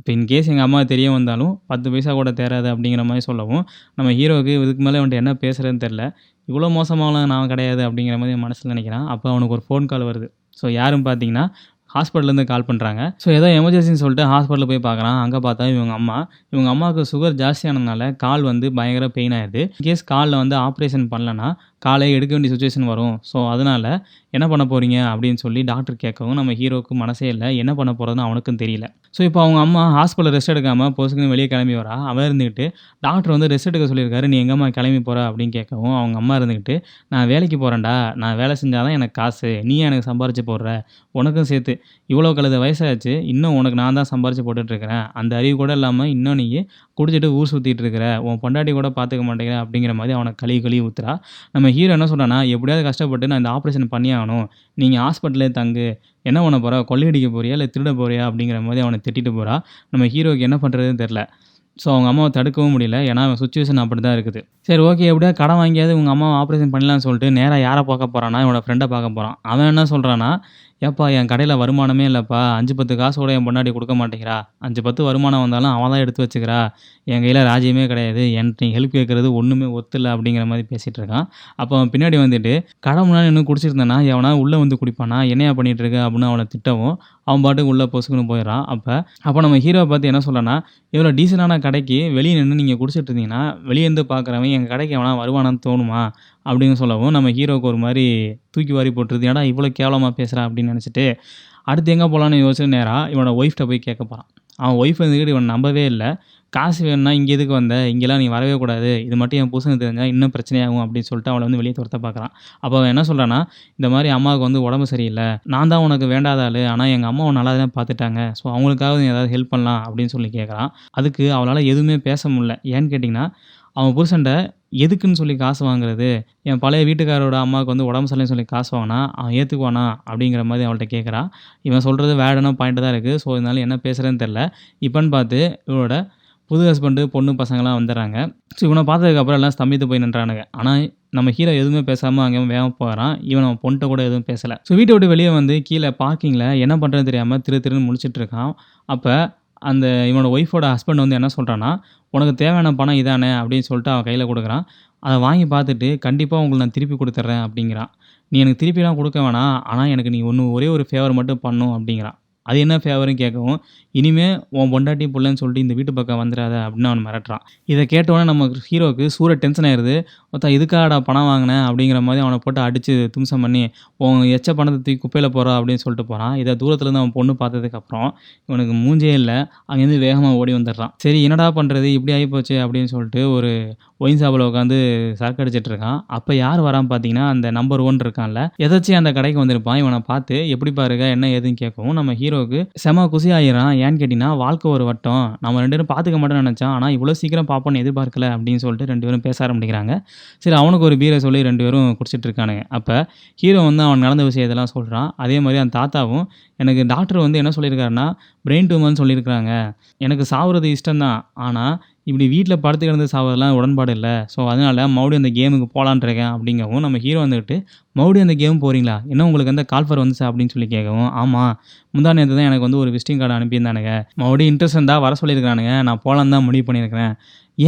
இப்போ இன்கேஸ் எங்கள் அம்மா தெரிய வந்தாலும் பத்து பைசா கூட தேராது அப்படிங்கிற மாதிரி சொல்லவும் நம்ம ஹீரோவுக்கு இதுக்கு மேலே வந்துட்டு என்ன பேசுகிறதுன்னு தெரில இவ்வளோ மோசமாகலாம் நான் கிடையாது அப்படிங்கிற மாதிரி மனசில் நினைக்கிறான். அப்போ அவனுக்கு ஒரு ஃபோன் கால் வருது. ஸோ யாரும் பார்த்தீங்கன்னா ஹாஸ்பிட்டல்லேருந்து கால் பண்ணுறாங்க ஸோ ஏதோ எமர்ஜென்சின்னு சொல்லிட்டு ஹாஸ்பிட்டலில் போய் பார்க்குறான். அங்கே பார்த்தா இவங்க அம்மா. இவங்க அம்மாவுக்கு சுகர் ஜாஸ்தியானதுனால கால் வந்து பயங்கர பெயின் ஆயிடுது. இன்கேஸ் காலில் வந்து ஆப்ரேஷன் பண்ணலன்னா காலை எடுக்க வேண்டிய சுச்சுவேஷன் வரும். ஸோ அதனால் என்ன பண்ண போகிறீங்க அப்படின்னு சொல்லி டாக்டர் கேட்கவும் நம்ம ஹீரோவுக்கு மனசே இல்லை. என்ன பண்ண போகிறதுன்னு அவனுக்கும் தெரியல. ஸோ இப்போ அவங்க அம்மா ஹாஸ்பிட்டலில் ரெஸ்ட் எடுக்காமல் பொசுக்குன்னு வெளியே கிளம்பி வரா. அவன் இருந்துக்கிட்டு டாக்டர் வந்து ரெஸ்ட் எடுக்க சொல்லியிருக்காரு. நீ எங்கம்மா கிளம்பி போகிற அப்படின்னு கேட்கவும் அவங்க அம்மா இருந்துக்கிட்டு நான் வேலைக்கு போகிறேன்டா நான் வேலை செஞ்சால் தான் எனக்கு காசு. நீ எனக்கு சம்பாரிச்சு போடுற? உனக்கும் சேர்த்து. இவ்வளோ கழுத வயசாச்சு. இன்னும் உனக்கு நான் தான் சம்பாரிச்சு போட்டுட்ருக்கிறேன் அந்த அறிவு கூட இல்லாமல் இன்னும் நீ குடிச்சிட்டு ஊர் சுற்றிட்டு இருக்கிற உன் பொண்டாட்டி கூட பார்த்துக்க மாட்டேங்கிற அப்படிங்கிற மாதிரி அவனை கழுவி கழுவி ஊத்துறா. நம்ம ஹீரோ என்ன சொல்கிறான்னா எப்படியாவது கஷ்டப்பட்டு நான் இந்த ஆப்ரேஷன் பண்ணி ஆகணும். நீங்கள் ஹாஸ்பிட்டலே தங்கு. என்ன பண்ண போகிறா கொள்ளையடிக்க போறியா? இல்லை திருட போறியா? அப்படிங்கிற மாதிரி அவனை திட்டிட்டு போகிறா நம்ம ஹீரோக்கு என்ன பண்ணுறதுன்னு தெரில ஸோ அவங்க அம்மாவை தடுக்கவும் முடியல. ஏன்னா அவன் சுச்சுவேஷன் அப்படி தான் இருக்குது. சரி ஓகே எப்படியா கடன் வாங்கியாவது உங்கள் அம்மாவை ஆப்ரேஷன் பண்ணலாம்னு சொல்லிட்டு நேராக யாரை பார்க்க போகிறான்னா இவனோட ஃப்ரெண்டை பார்க்க போகிறான் அவன் என்ன சொல்கிறான்னா ஏப்பா என் கடையில் வருமானமே இல்லைப்பா. அஞ்சு பத்து காசு கூட என் பொண்டாட்டி கொடுக்க மாட்டேங்கிறா. அஞ்சு பத்து வருமானம் வந்தாலும் அவன் தான் எடுத்து வச்சுக்கிறா. என் கையில் ராஜ்யமே கிடையாது. என்கிட்ட ஹெல்ப் கேட்குறது ஒன்றுமே ஒத்துல அப்படிங்கிற மாதிரி பேசிகிட்டு இருக்கான். அப்போ அவன் பின்னாடி வந்துட்டு கடை முன்னாடி இன்னும் குடிச்சிருந்தானா எவனா உள்ளே வந்து குடிப்பானா என்னையா பண்ணிகிட்டு இருக்க அப்படின்னு அவனை திட்டவும் அவன் பாட்டுக்கு உள்ளே பொசுக்குன்னு போயிடறான். அப்போ அப்போ நம்ம ஹீரோவை பார்த்து என்ன சொல்லனா இவ்வளோ டீசெண்டான கடைக்கு வெளியே நின்று நீங்கள் குடிச்சிட்டு இருந்தீங்கன்னா வெளியே இருந்து பார்க்குறவன் எங்கள் கடைக்கு எவனா வருவானான்னு தோணுமா? அப்படின்னு சொல்லவும் நம்ம ஹீரோவுக்கு ஒரு மாதிரி தூக்கி வாரி போட்டுருது. ஏடா இவ்வளோ கேவலமாக பேசுகிறா அப்படின்னு நினச்சிட்டு அடுத்து எங்கே போகலான்னு யோசிச்சு நேராக இவனோட ஒய்ஃப்ட்ட போய் கேட்க போகிறான் அவன் ஒய்ஃப் வந்துக்கிட்டு இவன் நம்பவே இல்லை. காசு வேணும்னா இங்கே எதுக்கு வந்த? இங்கெல்லாம் நீ வரவே கூடாது. இது மட்டும் என் புருஷனுக்கு தெரிஞ்சால் இன்னும் பிரச்சனையாகும் அப்படின்னு சொல்லிட்டு அவளை வந்து வெளியே துரத்த பார்க்குறான். அப்போ அவன் என்ன சொல்கிறான்னா இந்த மாதிரி அம்மாவுக்கு வந்து உடம்பு சரியில்லை. நான் தான் உனக்கு வேண்டாத ஆள். ஆனால் எங்கள் அம்மாவை நல்லா தான் பார்த்துட்டாங்க. ஸோ அவங்களுக்காக நீ ஏதாவது ஹெல்ப் பண்ணலாம் அப்படின்னு சொல்லி கேட்குறான். அதுக்கு அவளால் எதுவுமே பேச முடியல. ஏன்னு கேட்டிங்கன்னா அவன் புருஷன்ட்ட எதுக்குன்னு சொல்லி காசு வாங்குறது? என் பழைய வீட்டுக்காரோட அம்மாவுக்கு வந்து உடம்பு சரியில்லைன்னு சொல்லி காசு வாங்கினா அவன் ஏற்றுக்குவானா அப்படிங்கிற மாதிரி அவள்கிட்ட கேட்குறா இவன் சொல்கிறது வேடனா பாயிண்ட் தான் இருக்குது ஸோ இதனால என்ன பேசுகிறேன்னு தெரில இப்போன்னு பார்த்து இவளோட புது ஹஸ்பண்டு பொண்ணு பசங்களாம் வந்துடுறாங்க. ஸோ இவனை பார்த்ததுக்கப்புறம் எல்லாம் ஸ்தம்பித்து போய் நின்றானுங்க. ஆனால் நம்ம ஹீரோ எதுவுமே பேசாமல் அங்கே வேகமாக போகிறான் இவன் அவன் பொண்ணிட்ட கூட எதுவும் பேசலை. ஸோ வீட்டை விட்டு வெளியே வந்து கீழே பார்க்கிங்கில் என்ன பண்ணுறதுன்னு தெரியாமல் திரு திருன்னு முழிச்சிட்டு இருக்கான். அப்போ அந்த இவனோட ஒய்ஃபோட ஹஸ்பண்ட் வந்து என்ன சொல்கிறான்னா உனக்கு தேவையான பணம் இதானே? அப்படின்னு சொல்லிட்டு அவன் கையில் கொடுக்குறான். அதை வாங்கி பார்த்துட்டு கண்டிப்பாக உங்களுக்கு நான் திருப்பி கொடுத்துட்றேன் அப்படிங்கிறான். நீ எனக்கு திருப்பிலாம் கொடுக்க வேணாம். ஆனால் எனக்கு நீ ஒன்று ஒரே ஒரு ஃபேவர் மட்டும் பண்ணும் அப்படிங்கிறான். அது என்ன ஃபேவரும் கேட்கவும் இனிமேல் உன் பொண்டாட்டி பிள்ளைன்னு சொல்லிட்டு இந்த வீட்டு பக்கம் வந்துடாத அப்படின்னு அவன் மிரட்டுறான். இதை கேட்டோன்னே நம்ம ஹீரோக்கு சூற டென்ஷன் ஆயிடுது மொத்தம் இதுக்காடா பணம் வாங்கினேன் அப்படிங்கிற மாதிரி அவனை போட்டு அடித்து தும்சம் பண்ணி உன் எச்ச பணத்தை தூக்கி குப்பையில் போகிறா அப்படின்னு சொல்லிட்டு போகிறான் இதை தூரத்துலேருந்து அவன் பொண்ணு பார்த்ததுக்கப்புறம் இவனுக்கு மூஞ்சே இல்லை. அங்கேருந்து வேகமாக ஓடி வந்துடுறான். சரி என்னடா பண்ணுறது இப்படி ஆகிப்போச்சு அப்படின்னு சொல்லிட்டு ஒரு ஒயின் ஷாப்பில் உட்காந்து சரக்கு அடிச்சிட்டு இருக்கான். அப்போ யார் வரான்னு பார்த்தீங்கன்னா அந்த நம்பர் ஒன் இருக்கான்ல. எதாச்சும் அந்த கடைக்கு வந்திருப்பான். இவனை பார்த்து எப்படி பாருங்க என்ன ஏதுன்னு கேட்கவும் நம்ம ஹீரோவுக்கு செம குசி ஆயிரான் ஏன்னு கேட்டிங்கன்னா வாழ்க்கை ஒரு வட்டம். நம்ம ரெண்டு பேரும் பார்த்துக்க மாட்டோம்னு நினச்சான். ஆனால் இவ்வளோ சீக்கிரம் பார்ப்போன்னு எதிர்பார்க்கல அப்படின்னு சொல்லிட்டு ரெண்டு பேரும் பேச ஆரம்பிக்கிறாங்க. சரி அவனுக்கு ஒரு பீரை சொல்லி ரெண்டு பேரும் குடிச்சிட்டு இருக்கானுங்க. அப்போ ஹீரோ வந்து அவன் நடந்த விஷயத்தெல்லாம் சொல்கிறான் அதே மாதிரி அந்த தாத்தாவும் எனக்கு டாக்டர் வந்து என்ன சொல்லியிருக்காருன்னா பிரெயின் டியூமர்னு சொல்லியிருக்கிறாங்க. எனக்கு சாவுறது இஷ்டம்தான். ஆனால் இப்படி வீட்டில் படுத்து கிடந்து சாவதெல்லாம் உடன்பாடு இல்லை. ஸோ அதனால் மறுபடியும் அந்த கேமுக்கு போகலான்ட்ருக்கேன் அப்படிங்கவும் நம்ம ஹீரோ வந்துக்கிட்டு மறுபடியும் அந்த கேம் போகிறீங்களா என்ன உங்களுக்கு அந்த கால்ஃபர் வந்துச்சு? அப்படின்னு சொல்லி கேட்கவும் ஆமாம் முந்தா நேற்று தான் எனக்கு வந்து ஒரு விசிட்டிங் கார்டு அனுப்பியிருந்தானுங்க. மறுபடியும் இன்ட்ரெஸ்ட் இருந்தால் வர சொல்லியிருக்கானுங்க நான் போகலான்னு தான் முடிவு பண்ணியிருக்கிறேன்.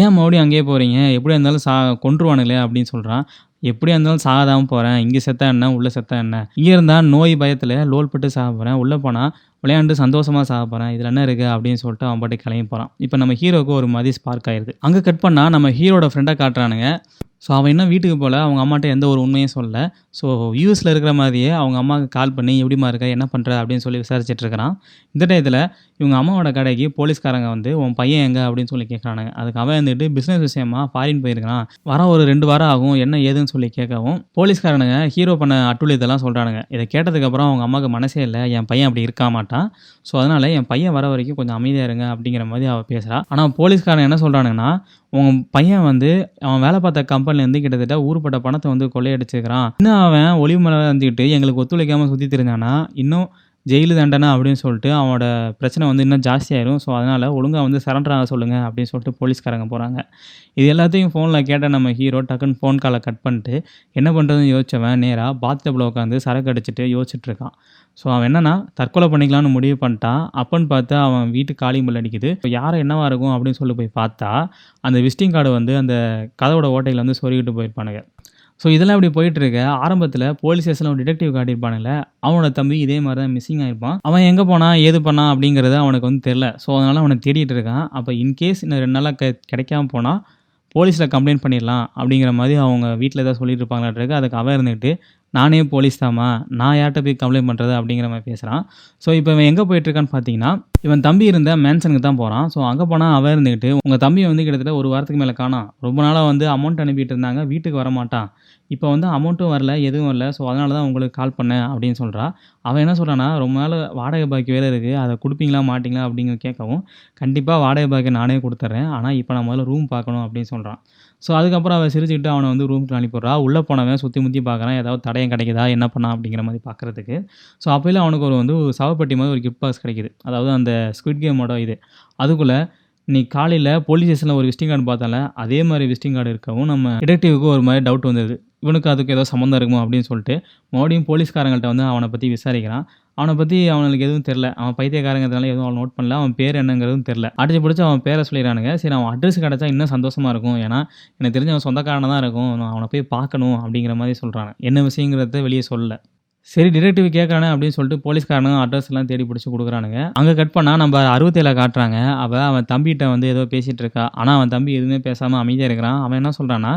ஏன் மறுபடியும் அங்கேயே போகிறீங்க எப்படியா இருந்தாலும் சா கொன்றுவானுங்களே அப்படின்னு சொல்கிறான் எப்படியா இருந்தாலும் சாகாதாமல் போகிறேன் இங்கே செத்தா என்ன? உள்ளே செத்தா என்ன? இங்கே இருந்தால் நோய் பயத்தில் லோல் பட்டு சாக போகிறேன் உள்ளே போனால் விளையாண்டு சந்தோஷமாக சாக போகிறேன் இதில் என்ன இருக்குது அப்படின்னு சொல்லிட்டு அவன் பாட்டு கிளம்பி போகிறான் இப்போ நம்ம ஹீரோவுக்கு ஒரு மாதிரி ஸ்பார்க் ஆயிடுது அங்கே கட் பண்ணால் நம்ம ஹீரோட ஃப்ரெண்டாக காட்டுறானுங்க. ஸோ அவன் இன்னும் வீட்டுக்கு போகல. அவங்க அம்மாட்ட எந்த ஒரு உண்மையும் சொல்லல. ஸோ யூஎஸில் இருக்கிற மாதிரியே அவங்க அம்மாவுக்கு கால் பண்ணி எப்படிமா இருக்க என்ன பண்ணுற அப்படின்னு சொல்லி விசாரிச்சுட்டு இருக்கிறான். இந்த டயத்தில் இவங்க அம்மாவோட கடைக்கு போலீஸ்காரங்க வந்து உன் பையன் எங்கே? அப்படின்னு சொல்லி கேட்குறானுங்க அதுக்கு அவன் வந்துட்டு பிஸ்னஸ் விஷயமா? ஃபாரின் போயிருக்கான் வர ஒரு ரெண்டு வாரம் ஆகும் என்ன ஏதுன்னு சொல்லி கேட்கவும் போலீஸ்காரனுங்க ஹீரோ பண்ண அட்டுழியத்தெல்லாம் சொல்கிறானுங்க இதை கேட்டதுக்கப்புறம் அவங்க அம்மாவுக்கு மனசே இல்லை. என் பையன் அப்படி இருக்க மாட்டான் ஸோ அதனால் என் பையன் வர வரைக்கும் கொஞ்சம் அமைதியாக இருங்க அப்படிங்கிற மாதிரி அவள் பேசுகிறாள் ஆனால் போலீஸ்காரன் என்ன சொல்கிறானுங்கன்னா உன் பையன் வந்து அவன் வேலை பார்த்த கம்பெனிலேருந்து கிட்டத்தட்ட ஊருப்பட்ட பணத்தை வந்து கொள்ளையடிச்சிருக்கிறான் இன்னும் அவன் ஒளிவு மலை வந்துக்கிட்டு எங்களுக்கு ஒத்துழைக்காமல் சுற்றி தெரிஞ்சானா இன்னும் ஜெயிலு தண்டனை அப்படின்னு சொல்லிட்டு அவனோட பிரச்சனை வந்து இன்னும் ஜாஸ்தியாயிரும். ஸோ அதனால் ஒழுங்காக வந்து சரண்டர் ஆக சொல்லுங்கள் அப்படின்னு சொல்லிட்டு போலீஸ்காரங்க போகிறாங்க இது எல்லாத்தையும் ஃபோனில் கேட்ட நம்ம ஹீரோ டக்குன்னு ஃபோன் காலை கட் பண்ணிட்டு என்ன பண்ணுறதுன்னு யோசிச்சவன் நேராக பாத்டப்பில் உட்காந்து சரக்கு அடிச்சுட்டு யோசிச்சுட்ருக்கான் ஸோ அவன் என்னன்னா தற்கொலை பண்ணிக்கலாம்னு முடிவு பண்ணிட்டான். அப்பன்னு பார்த்தா அவன் வீட்டு காலி bell அடிக்குது. இப்போ யாரை என்னவா இருக்கும் அப்படின்னு சொல்லி போய் பார்த்தா அந்த விசிட்டிங் கார்டு வந்து அந்த கதவோட ஓட்டையில் வந்து சொருகிட்டு போயிருப்பானுங்க. ஸோ இதெல்லாம் இப்படி போயிட்டு இருக்க ஆரம்பத்தில் போலீஸ் ஸ்டேஷனில் ஒரு டிடெக்டிவ் காட்டியிருப்பானுங்களே. அவனோட தம்பி இதே மாதிரி தான் மிஸ்ஸிங் ஆயிருப்பான். அவன் எங்கே போனான் ஏது பண்ணான் அப்படிங்கிறது அவனுக்கு வந்து தெரில ஸோ அதனால் அவனை தேடிட்டு இருக்கான். அப்போ இன்கேஸ் இன்னும் ரெண்டு நாளாக க கிடைக்காம போனால் போலீஸில் கம்ப்ளைண்ட் பண்ணிடலாம் அப்படிங்கிற மாதிரி அவங்க வீட்டில் ஏதாவது சொல்லிட்டு இருப்பாங்களாட்டிருக்கு அதுக்கு அவன் இருந்துக்கிட்டு நானே போலீஸ் தாமா நான் யார்கிட்ட போய் கம்ப்ளைண்ட் பண்ணுறது அப்படிங்கிற மாதிரி பேசுகிறான் ஸோ இப்போ இவன் எங்கே போயிட்டுருக்கான்னு பார்த்தீங்கன்னா இவன் தம்பி இருந்த மேன்சனுக்கு தான் போகிறான் ஸோ அங்கே போனால் அவன் இருந்துக்கிட்டு உங்கள் தம்பி வந்து கிட்டத்தட்ட ஒரு வாரத்துக்கு மேலே காணாம். ரொம்ப நாளாக வந்து அமௌண்ட் அனுப்பிட்டு இருந்தாங்க வீட்டுக்கு வர மாட்டான் இப்போ வந்து அமௌண்ட்டும் வரல எதுவும் வரல. ஸோ அதனால தான் உங்களுக்கு கால் பண்ணேன் அப்படின்னு சொல்கிறா அவன் என்ன சொல்கிறான்னா ரொம்ப நாள் வாடகை பாக்கி வேலை இருக்குது அதை கொடுப்பீங்களா மாட்டிங்களா அப்படிங்கிற கேட்கவும் கண்டிப்பாக வாடகை பாக்கி நானே கொடுத்துட்றேன் ஆனால் இப்போ நான் முதல்ல ரூம் பார்க்கணும் அப்படின்னு சொல்கிறான் ஸோ அதுக்கப்புறம் அவன் சிரிச்சுக்கிட்டு அவனை வந்து ரூமுக்கு அனுப்பிடுறா உள்ளே போனவன் சுற்றி முற்றி பார்க்குறான். ஏதாவது தடயம் கிடைக்குதா? என்ன பண்ணான் அப்படிங்கிற மாதிரி பார்க்குறதுக்கு. ஸோ அப்போல்லாம் அவனுக்கு ஒரு வந்து ஒரு சவப்பட்டி மாதிரி ஒரு கிஃப்ட் பாக்ஸ் கிடைக்குது. அதாவது அந்த ஸ்குவிட் கேமோட இது. அதுக்குள்ளே நீ காலையில் போலீஸ் ஸ்டேஷனில் ஒரு விசிட்டிங் கார்டு பார்த்தால அதே மாதிரி விசிட்டிங் கார்டு இருக்கவும் நம்ம டிடெக்டிவ்க்கு ஒரு மாதிரி டவுட் வந்தது இவனுக்கு அதுக்கு ஏதோ சம்மந்தம் இருக்குமோ அப்படின்னு சொல்லிட்டு மறுபடியும் போலீஸ்காரங்கள்ட்ட வந்து அவனை பற்றி விசாரிக்கிறான். அவனை பற்றி அவனுக்கு எதுவும் தெரில அவன் பைத்தியக்காரங்கிறதுனால எதுவும் அவன் நோட் பண்ணல. அவன் பேர் என்னங்கிறதும் தெரில அடிச்சு பிடிச்சி அவன் பேரை சொல்லிடுறானுங்க. சரி அவன் அட்ரஸ் கிடச்சா இன்னும் சந்தோஷமாக இருக்கும். ஏன்னா எனக்கு தெரிஞ்ச அவன் சொந்தக்காரனாக தான் இருக்கும். நான் அவனை போய் பார்க்கணும் அப்படிங்கிற மாதிரி சொல்கிறாங்க என்ன விஷயங்கிறத வெளியே சொல்லலை. சரி டிடெக்டிவ் கேட்குறானே அப்படின்னு சொல்லிட்டு போலீஸ்காரனும் அட்ரஸ் எல்லாம் தேடி பிடிச்சி கொடுக்குறானுங்க. அங்கே கட் பண்ணால் நம்ம அறுபத்தேழை காட்டுறாங்க. அவள் அவன் தம்பிகிட்ட வந்து ஏதோ பேசிகிட்டு இருக்கா. ஆனால் அவன் தம்பி எதுவுமே பேசாமல் அமைதியாக இருக்கிறான். அவன் என்ன சொல்கிறான்னா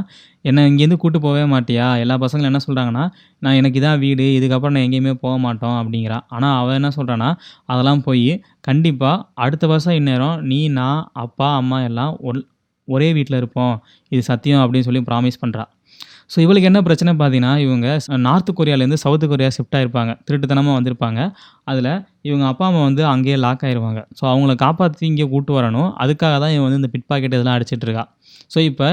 என்னை இங்கேருந்து கூட்டு போகவே மாட்டியா? எல்லா பசங்களும் என்ன சொல்கிறாங்கன்னா நான் எனக்கு இதான் வீடு. இதுக்கப்புறம் நான் எங்கேயுமே போக மாட்டோம் அப்படிங்கிறான் ஆனால் அவன் என்ன சொல்கிறான்னா அதெல்லாம் போய் கண்டிப்பாக அடுத்த வருஷம் இந்நேரம் நீ நான் அப்பா அம்மா எல்லாம் ஒல் ஒரே வீட்டில் இருப்போம். இது சத்தியம் அப்படின்னு சொல்லி ப்ராமிஸ் பண்ணுறா ஸோ இவளுக்கு என்ன பிரச்சனை பார்த்தீங்கன்னா, இவங்க நார்த் கொரியாலேருந்து சவுத் கொரியா ஷிஃப்ட் ஆகிருப்பாங்க திருட்டுத்தனமாக வந்திருப்பாங்க. அதில் இவங்க அப்பா, அம்மா வந்து அங்கேயே லாக் ஆகிருவாங்க ஸோ அவங்கள காப்பாற்றி இங்கே கூட்டு வரணும். அதுக்காக தான் இவன் வந்து இந்த பிட் பாக்கெட் இதெல்லாம் அடிச்சிட்டு இருக்கா. ஸோ இப்போ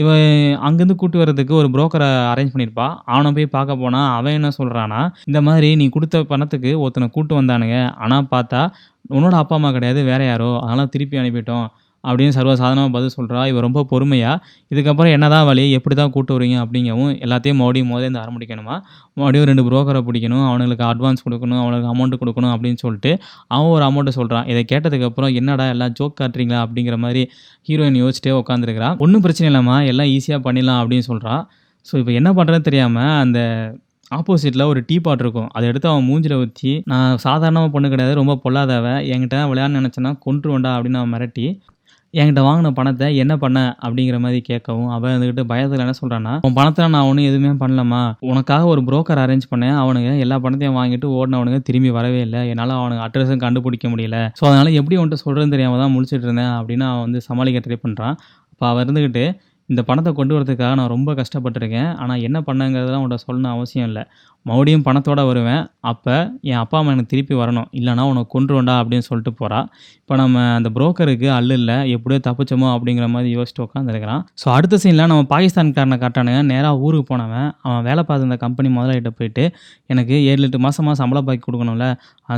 இவன் அங்கேருந்து கூட்டு வரதுக்கு ஒரு புரோக்கரை அரேஞ்ச் பண்ணியிருப்பா. அவனை போய் பார்க்க போனால் அவன் என்ன சொல்கிறான்னா இந்த மாதிரி நீ கொடுத்த பணத்துக்கு ஒருத்தனை கூட்டு வந்தானுங்க. ஆனால் பார்த்தா, உன்னோட அப்பா, அம்மா கிடையாது வேற யாரோ. அதனால் திருப்பி அனுப்பிட்டோம். அப்படின்னு சர்வசாதாரணமாக பதில் சொல்கிறா இவ ரொம்ப பொறுமையாக இதுக்கப்புறம் என்னதான் வழி? எப்படி தான் கூட்டு வரீங்க அப்படிங்கவும், எல்லாத்தையும் மறுபடியும் மொதலேருந்து ஆரம்பிக்கணுமா, மறுபடியும் ரெண்டு ப்ரோக்கரை பிடிக்கணும். அவனுங்களுக்கு அட்வான்ஸ் கொடுக்கணும் அவனுக்கு அமௌண்ட் கொடுக்கணும் அப்படின்னு சொல்லிட்டு, அவன் ஒரு அமௌண்ட்டை சொல்கிறான் இதை கேட்டதுக்கப்புறம், என்னடா எல்லாம் ஜோக் காட்டுறீங்களா? அப்படிங்கிற மாதிரி ஹீரோயின் யோசிச்சிட்டே உட்காந்துருக்கிறான் ஒன்றும் பிரச்சனை இல்லாமல் எல்லாம் ஈஸியாக பண்ணிடலாம் அப்படின்னு சொல்கிறான் ஸோ இப்போ என்ன பண்ணுறதுன்னு தெரியாமல் அந்த ஆப்போசிட்டில் ஒரு டீ பாட் இருக்கும். அதை எடுத்து அவன் மூஞ்சில் வச்சு நான் சாதாரணமாக பொண்ணு கிடையாது. ரொம்ப பொல்லாதவன் என்கிட்ட விளையாட நினச்சேன்னா கொன்று வேண்டா அப்படின்னு அவன் மிரட்டி, என்கிட்ட வாங்கின பணத்தை என்ன பண்ண? அப்படிங்கிற மாதிரி கேட்கவும், அவன் வந்துக்கிட்டு பயத்தில் என்ன சொல்கிறான்னா உன் பணத்தில் நான் ஒன்றும் எதுவுமே பண்ணலம்மா. உனக்காக ஒரு புரோக்கர் அரேஞ்ச் பண்ணேன். அவனுங்க எல்லா பணத்தையும் வாங்கிட்டு ஓடினவனுங்க திரும்பி வரவே இல்லை என்னால் அவனுங்க அட்ரஸும் கண்டுபிடிக்க முடியல. ஸோ அதனால் எப்படி உன்ட்ட சொல்கிறேன்னு தெரியாமல் தான் முடிச்சுட்டு இருந்தேன் அப்படின்னு அவன் வந்து சமாளிக்க ட்ரை பண்ணுறான் அப்போ அவன் இருந்துக்கிட்டு இந்த பணத்தை கொண்டு வரதுக்காக நான் ரொம்ப கஷ்டப்பட்டுருக்கேன். ஆனால் என்ன பண்ணேங்கிறதெல்லாம் உன்ட்ட சொல்லணும் அவசியம் இல்லை மறுபடியும் பணத்தோடு வருவேன். அப்போ என் அப்பா, அம்மா எனக்கு திருப்பி வரணும். இல்லைனா உனக்கு கொண்டு கொன்றுவேன்டா அப்படின்னு சொல்லிட்டு போகிறா இப்போ நம்ம அந்த புரோக்கருக்கு அல்லு இல்லை எப்படியோ தப்பிச்சோமோ அப்படிங்கிற மாதிரி யோசிச்சு உட்காந்துருக்கிறான். ஸோ அடுத்த சீனில் நம்ம பாகிஸ்தான்காரனை காட்டானுங்க நேராக ஊருக்கு போனவன், அவன் வேலை பார்த்திருந்த கம்பெனி முதலாளிட்ட போயிட்டு, எனக்கு 7, 8 மாசமா சம்பளம் பாக்கி கொடுக்கணும்ல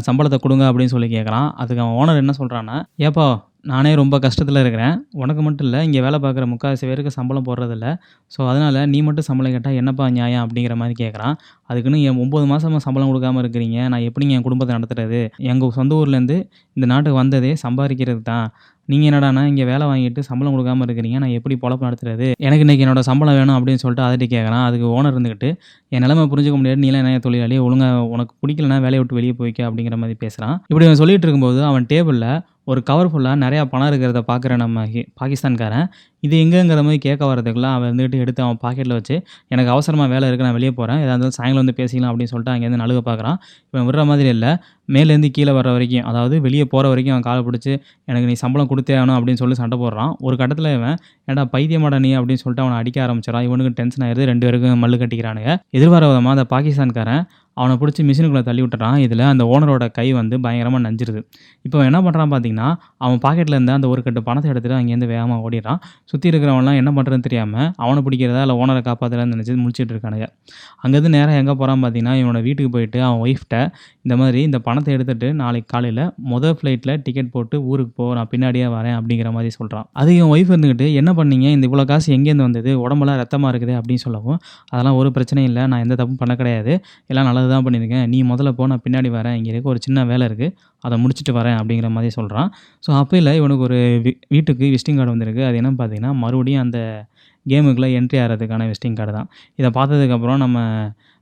சம்பளத்தை கொடுங்க அப்படின்னு சொல்லி கேட்குறான். அதுக்கு அவன் ஓனர் என்ன சொல்கிறான்னா ஏப்பா நானே ரொம்ப கஷ்டத்தில் இருக்கிறேன். உனக்கு மட்டும் இல்லை இங்கே வேலை பார்க்குற முக்கால்வாசி பேருக்கு சம்பளம் போடுறதில்ல. ஸோ அதனால் நீ மட்டும் சம்பளம் கேட்டால் என்னப்பா நியாயம்? அப்படிங்கிற மாதிரி கேட்குறான். அதுக்குன்னு என் ஒம்பது மாதமாக சம்பளம் கொடுக்காமல் இருக்கிறீங்க. நான் எப்படிங்க என் குடும்பத்தை நடத்துறது? எங்கள் சொந்த ஊர்லேருந்து இந்த நாட்டுக்கு வந்ததே சம்பாதிக்கிறது தான். நீங்கள் என்னடான்னா இங்கே வேலை வாங்கிட்டு சம்பளம் கொடுக்காம இருக்கிறீங்க. நான் எப்படி பொழப்பு நடத்துறது? எனக்கு இன்றைக்கி என்னோட சம்பளம் வேணும் அப்படின்னு சொல்லிட்டு அதட்டி கேட்குறான். அதுக்கு ஓனர் இருந்துக்கிட்டு என் நிலைமை புரிஞ்சுக்க முடியாது. நீலாம் என்ன தொழிலாளி? ஒழுங்காக உனக்கு பிடிக்கலனா வேலையை விட்டு வெளியே போய்க்க அப்படிங்கிற மாதிரி பேசுகிறான் இப்படி அவன் சொல்லிட்டு இருக்கும்போது, அவன் டேபிளில் ஒரு கவர் நிறையா பணம் இருக்கிறத பார்க்குற நம்ம பாகிஸ்தான்காரன், இது எங்கேங்கிற மாதிரி கேட்க வரதுக்குள்ள அவன் வந்துட்டு எடுத்து அவன் பாக்கெட்டில் வச்சு, எனக்கு அவசரமாக வேலை இருக்குது நான் வெளியே போகிறேன் ஏதாவது இருந்தாலும் சாயங்காலம் வந்து பேசிக்கலாம் அப்படின்னு சொல்லிட்டு அங்கேருந்து நழுக பார்க்குறான். இவன் விடுற மாதிரி இல்லை மேலேருந்து கீழே வர்ற வரைக்கும், அதாவது வெளியே போகிற வரைக்கும் அவன் காலை பிடிச்சி எனக்கு நீ சம்பளம் கொடுத்தே ஆகணும் அப்படின்னு சொல்லி சண்டை போடுறான். ஒரு கட்டத்தில் இவன், ஏன்டா பைத்தியமாடா நீ? அப்படின்னு சொல்லிட்டு அவனை அடிக்க ஆரம்பிச்சிடான் இவனுக்கு டென்ஷன் ஆயிடுது ரெண்டு பேருக்கும் மல்லு கட்டிக்கிறானுங்க. எதிர்பாராத விதமாக அந்த பாகிஸ்தான்காரன் அவனை பிடிச்சி மிஷினுக்குள்ளே தள்ளி விட்டுறான். இதில் அந்த ஓனரோட கை வந்து பயங்கரமாக நஞ்சிருது. இப்போ என்ன பண்ணுறான் பார்த்தீங்கன்னா, அவன் பாக்கெட்டில் இருந்த அந்த ஒரு கட்டு பணத்தை எடுத்துகிட்டு அங்கேருந்து வேகமாக ஓடிடுறான் சுற்றி இருக்கிறவன்லாம் என்ன பண்ணுறதுன்னு தெரியாமல் அவனை பிடிக்கிறதா இல்லை ஓனரை காப்பாத்துறதான்னு நினச்சி முடிச்சுட்டு இருக்கானுங்க. அங்கேருந்து நேராக எங்கே போகிறான் பார்த்தீங்கன்னா, இவனோட வீட்டுக்கு போயிட்டு அவன் ஒய்ஃப்ட்ட, இந்த மாதிரி இந்த பணத்தை எடுத்துகிட்டு நாளைக்கு காலையில் மொதல் ஃப்ளைட்டில் டிக்கெட் போட்டு ஊருக்கு போ. நான் பின்னாடியே வரேன் அப்படிங்கிற மாதிரி சொல்கிறான் அது என் ஒய்ஃப் இருந்துக்கிட்டு என்ன பண்ணீங்க? இந்த இவ்வளோ காசு எங்கேருந்து வந்தது? உடம்பெல்லாம் ரத்தமாக இருக்குது அப்படின்னு சொல்லவும், அதெல்லாம் ஒரு பிரச்சனையும் இல்லை நான் எந்த தப்பும் பண்ண கிடையாது. எல்லாம் நல்லா அதுதான் பண்ணியிருக்கேன். நீ முதல்ல போ. நான் பின்னாடி வரேன். இங்கே இருக்க ஒரு சின்ன வேலை இருக்குது அதை முடிச்சுட்டு வரேன் அப்படிங்கிற மாதிரி சொல்கிறான் ஸோ அப்பையில இவனுக்கு ஒரு வீ வீட்டுக்கு விசிட்டிங் கார்டு வந்திருக்கு. அது என்னன்னு பார்த்தீங்கன்னா, மறுபடியும் அந்த கேமுக்குள்ளே என்ட்ரி ஆகிறதுக்கான விசிட்டிங் கார்டு தான். இதை பார்த்ததுக்கப்புறம் நம்ம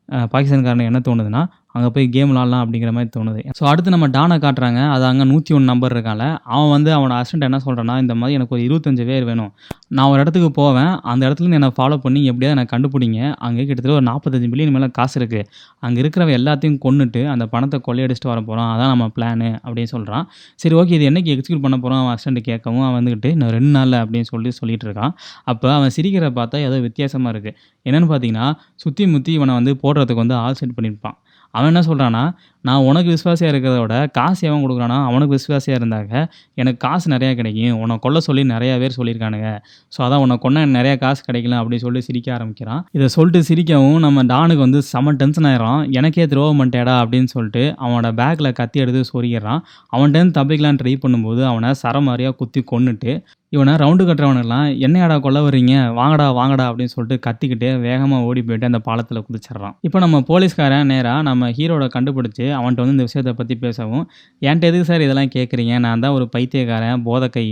பாகிஸ்தான்காரனை பாகிஸ்தான்காரனுக்கு என்ன தோணுதுன்னா, அங்கே போய் கேம் விளாட்லாம் அப்படிங்கிற மாதிரி தோணுது. ஸோ அடுத்து நம்ம டானை காட்டுறாங்க. அது அங்கே நூற்றி ஒன்று நம்பர் இருக்கால அவன் வந்து அவனோட அசிஸ்டன்ட் என்ன சொல்கிறேன்னா இந்த மாதிரி எனக்கு ஒரு 25 பேர் வேணும். நான் ஒரு இடத்துக்கு போவேன். அந்த இடத்துல என்னை ஃபாலோ பண்ணி எப்படியாவது என்னை கண்டுபிடிங்க. அங்கே கிட்டத்தட்ட ஒரு நாற்பத்தஞ்சு மில்லியன் மேலே காசு இருக்குது அங்கே இருக்கிறவன் எல்லாத்தையும் கொன்னுட்டு, அந்த பணத்தை கொள்ளையடிச்சிட்டு வர போகிறோம் அதான் நம்ம பிளானு அப்படின்னு சொல்கிறான் சரி ஓகே. இது என்னைக்கு எக்ஸிக்யூட் பண்ண போகிறோம் அவன் அசிஸ்டன்ட் கேட்கவும், அவன் வந்துக்கிட்டு இன்னும் ரெண்டு நாளில் அப்படின்னு சொல்லி சொல்லிட்டு இருக்கான். அப்போ அவன் சிரிக்கிற பார்த்தா ஏதோ வித்தியாசமாக இருக்குது என்னென்னு பார்த்தீங்கன்னா, சுற்றி முற்றி இவனை வந்து போடுறதுக்கு வந்து ஆள் செட் பண்ணியிருப்பான். அவன் என்ன சொல்கிறான்னா நான் உனக்கு விசுவாசியாக இருக்கிறத விட, காசு எவன் கொடுக்குறானோ அவனுக்கு விசுவாசியாக இருந்தாக்க, எனக்கு காசு நிறையா கிடைக்கும். உன்னை கொல்ல சொல்லி நிறையா பேர் சொல்லியிருக்கானுங்க. ஸோ அதான் உன்னை கொன்னா எனக்கு காசு கிடைக்கலாம் அப்படின்னு சொல்லி சிரிக்க ஆரம்பிக்கிறான். இதை சொல்லிட்டு சிரிக்கவும், நம்ம டானுக்கு வந்து செம டென்ஷன் ஆயிரும் எனக்கே துரோகம் பண்ணிட்டேடா அப்படின்னு சொல்லிட்டு, அவனோட பேக்கில் கத்தி எடுத்து சொருகிடுறான். அவன்கிட்ட தப்பிக்கலான்னு ட்ரை பண்ணும்போது, அவனை சரமாரியாக குத்தி கொன்னுட்டு, இவனை ரவுண்டு கட்டுறவனுங்கலாம், என்னையாடா கொல்ல வர்றீங்க? வாங்கடா வாங்கடா அப்படின்னு சொல்லிட்டு கத்திக்கிட்டு வேகமாக ஓடி போயிட்டு அந்த பாலத்தில் குதிச்சிடுறான். இப்போ நம்ம போலீஸ்காரன் நேராக நம்ம ஹீரோட கண்டுபிடிச்சி அவன்கிட்ட வந்து இந்த விஷயத்த பற்றி பேசவும், என்கிட்ட எதுக்கு சார் இதெல்லாம் கேட்குறீங்க? நான் தான் ஒரு பைத்தியக்காரன், போதக்கை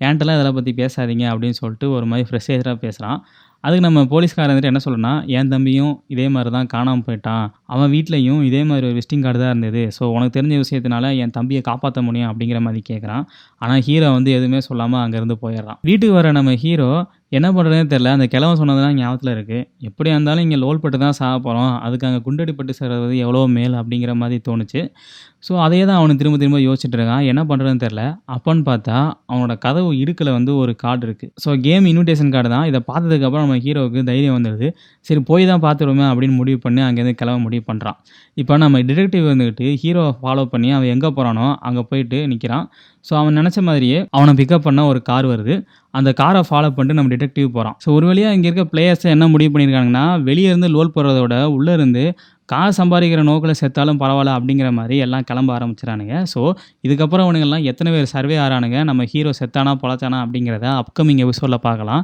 என்கிட்டலாம் இதெல்லாம் பற்றி பேசாதீங்க அப்படின்னு சொல்லிட்டு ஒரு மாதிரி ஃப்ரெஷ்ஷேஜராக பேசுகிறான் அதுக்கு நம்ம போலீஸ்காரன் வந்துட்டு என்ன சொல்லணும்னா என் தம்பியும் இதே மாதிரி தான் காணாமல் போயிட்டான். அவன் வீட்லேயும் இதே மாதிரி ஒரு விசிட்டிங் கார்டு தான் இருந்தது. ஸோ உனக்கு தெரிஞ்ச விஷயத்தினால என் தம்பியை காப்பாற்ற முடியும் அப்படிங்கிற மாதிரி கேட்குறான். ஆனால் ஹீரோ வந்து எதுவுமே சொல்லாமல் அங்கேருந்து போயிடுறான். வீட்டுக்கு வர நம்ம ஹீரோ என்ன பண்ணுறதுனே தெரில அந்த கிழவன் சொன்னதுலாம் ஞாபகத்தில் இருக்குது எப்படியா இருந்தாலும் இங்கே லோல் பட்டு தான் சாக போகிறோம் அதுக்கு அங்கே குண்டடிப்பட்டு சேர்றது எவ்வளோ மேல் அப்படிங்கிற மாதிரி தோணுச்சு. ஸோ அதையே தான் அவனை திரும்ப திரும்ப யோசிச்சுட்டு இருக்கான். என்ன பண்ணுறதுன்னு தெரில அப்போன்னு பார்த்தா அவனோட கதவு இடுக்கில் வந்து ஒரு கார்டு இருக்குது ஸோ கேம் இன்விடேஷன் கார்டு தான். இதை பார்த்ததுக்கப்புறம் நம்ம ஹீரோவுக்கு தைரியம் வந்துடுது. சரி போய் தான் பார்த்துருவோமே அப்படின்னு முடிவு பண்ணி அங்கேருந்து கிளம்ப முடிவு பண்ணுறான் இப்போ நம்ம டிடெக்டிவ் வந்துக்கிட்டு ஹீரோவை ஃபாலோ பண்ணி அவன் எங்கே போகிறானோ அங்கே போயிட்டு நிற்கிறான் ஸோ அவன் நினச்ச மாதிரியே அவனை பிக்கப் பண்ண ஒரு கார் வருது. அந்த காரை ஃபாலோ பண்ணிட்டு நம்ம டிடெக்டிவ் போகிறோம் ஸோ ஒரு வழியாக இங்கே இருக்க பிளேயர்ஸை என்ன முடிவு பண்ணியிருக்காங்கன்னா வெளியே இருந்து லோல் போடுறத உள்ளேருந்து உள்ளே இருந்து காசு சம்பாதிக்கிற நோக்கில் செத்தாலும் பரவாயில்ல அப்படிங்கிற மாதிரி எல்லாம் கிளம்ப ஆரம்பிச்சிடானுங்க ஸோ இதுக்கப்புறம் அவனுங்கெல்லாம் எத்தனை பேர் சர்வே ஆறானுங்க? நம்ம ஹீரோ செத்தானா பொழைச்சானா அப்படிங்கிறத அப்கமிங் எபிசோடில் பார்க்கலாம்.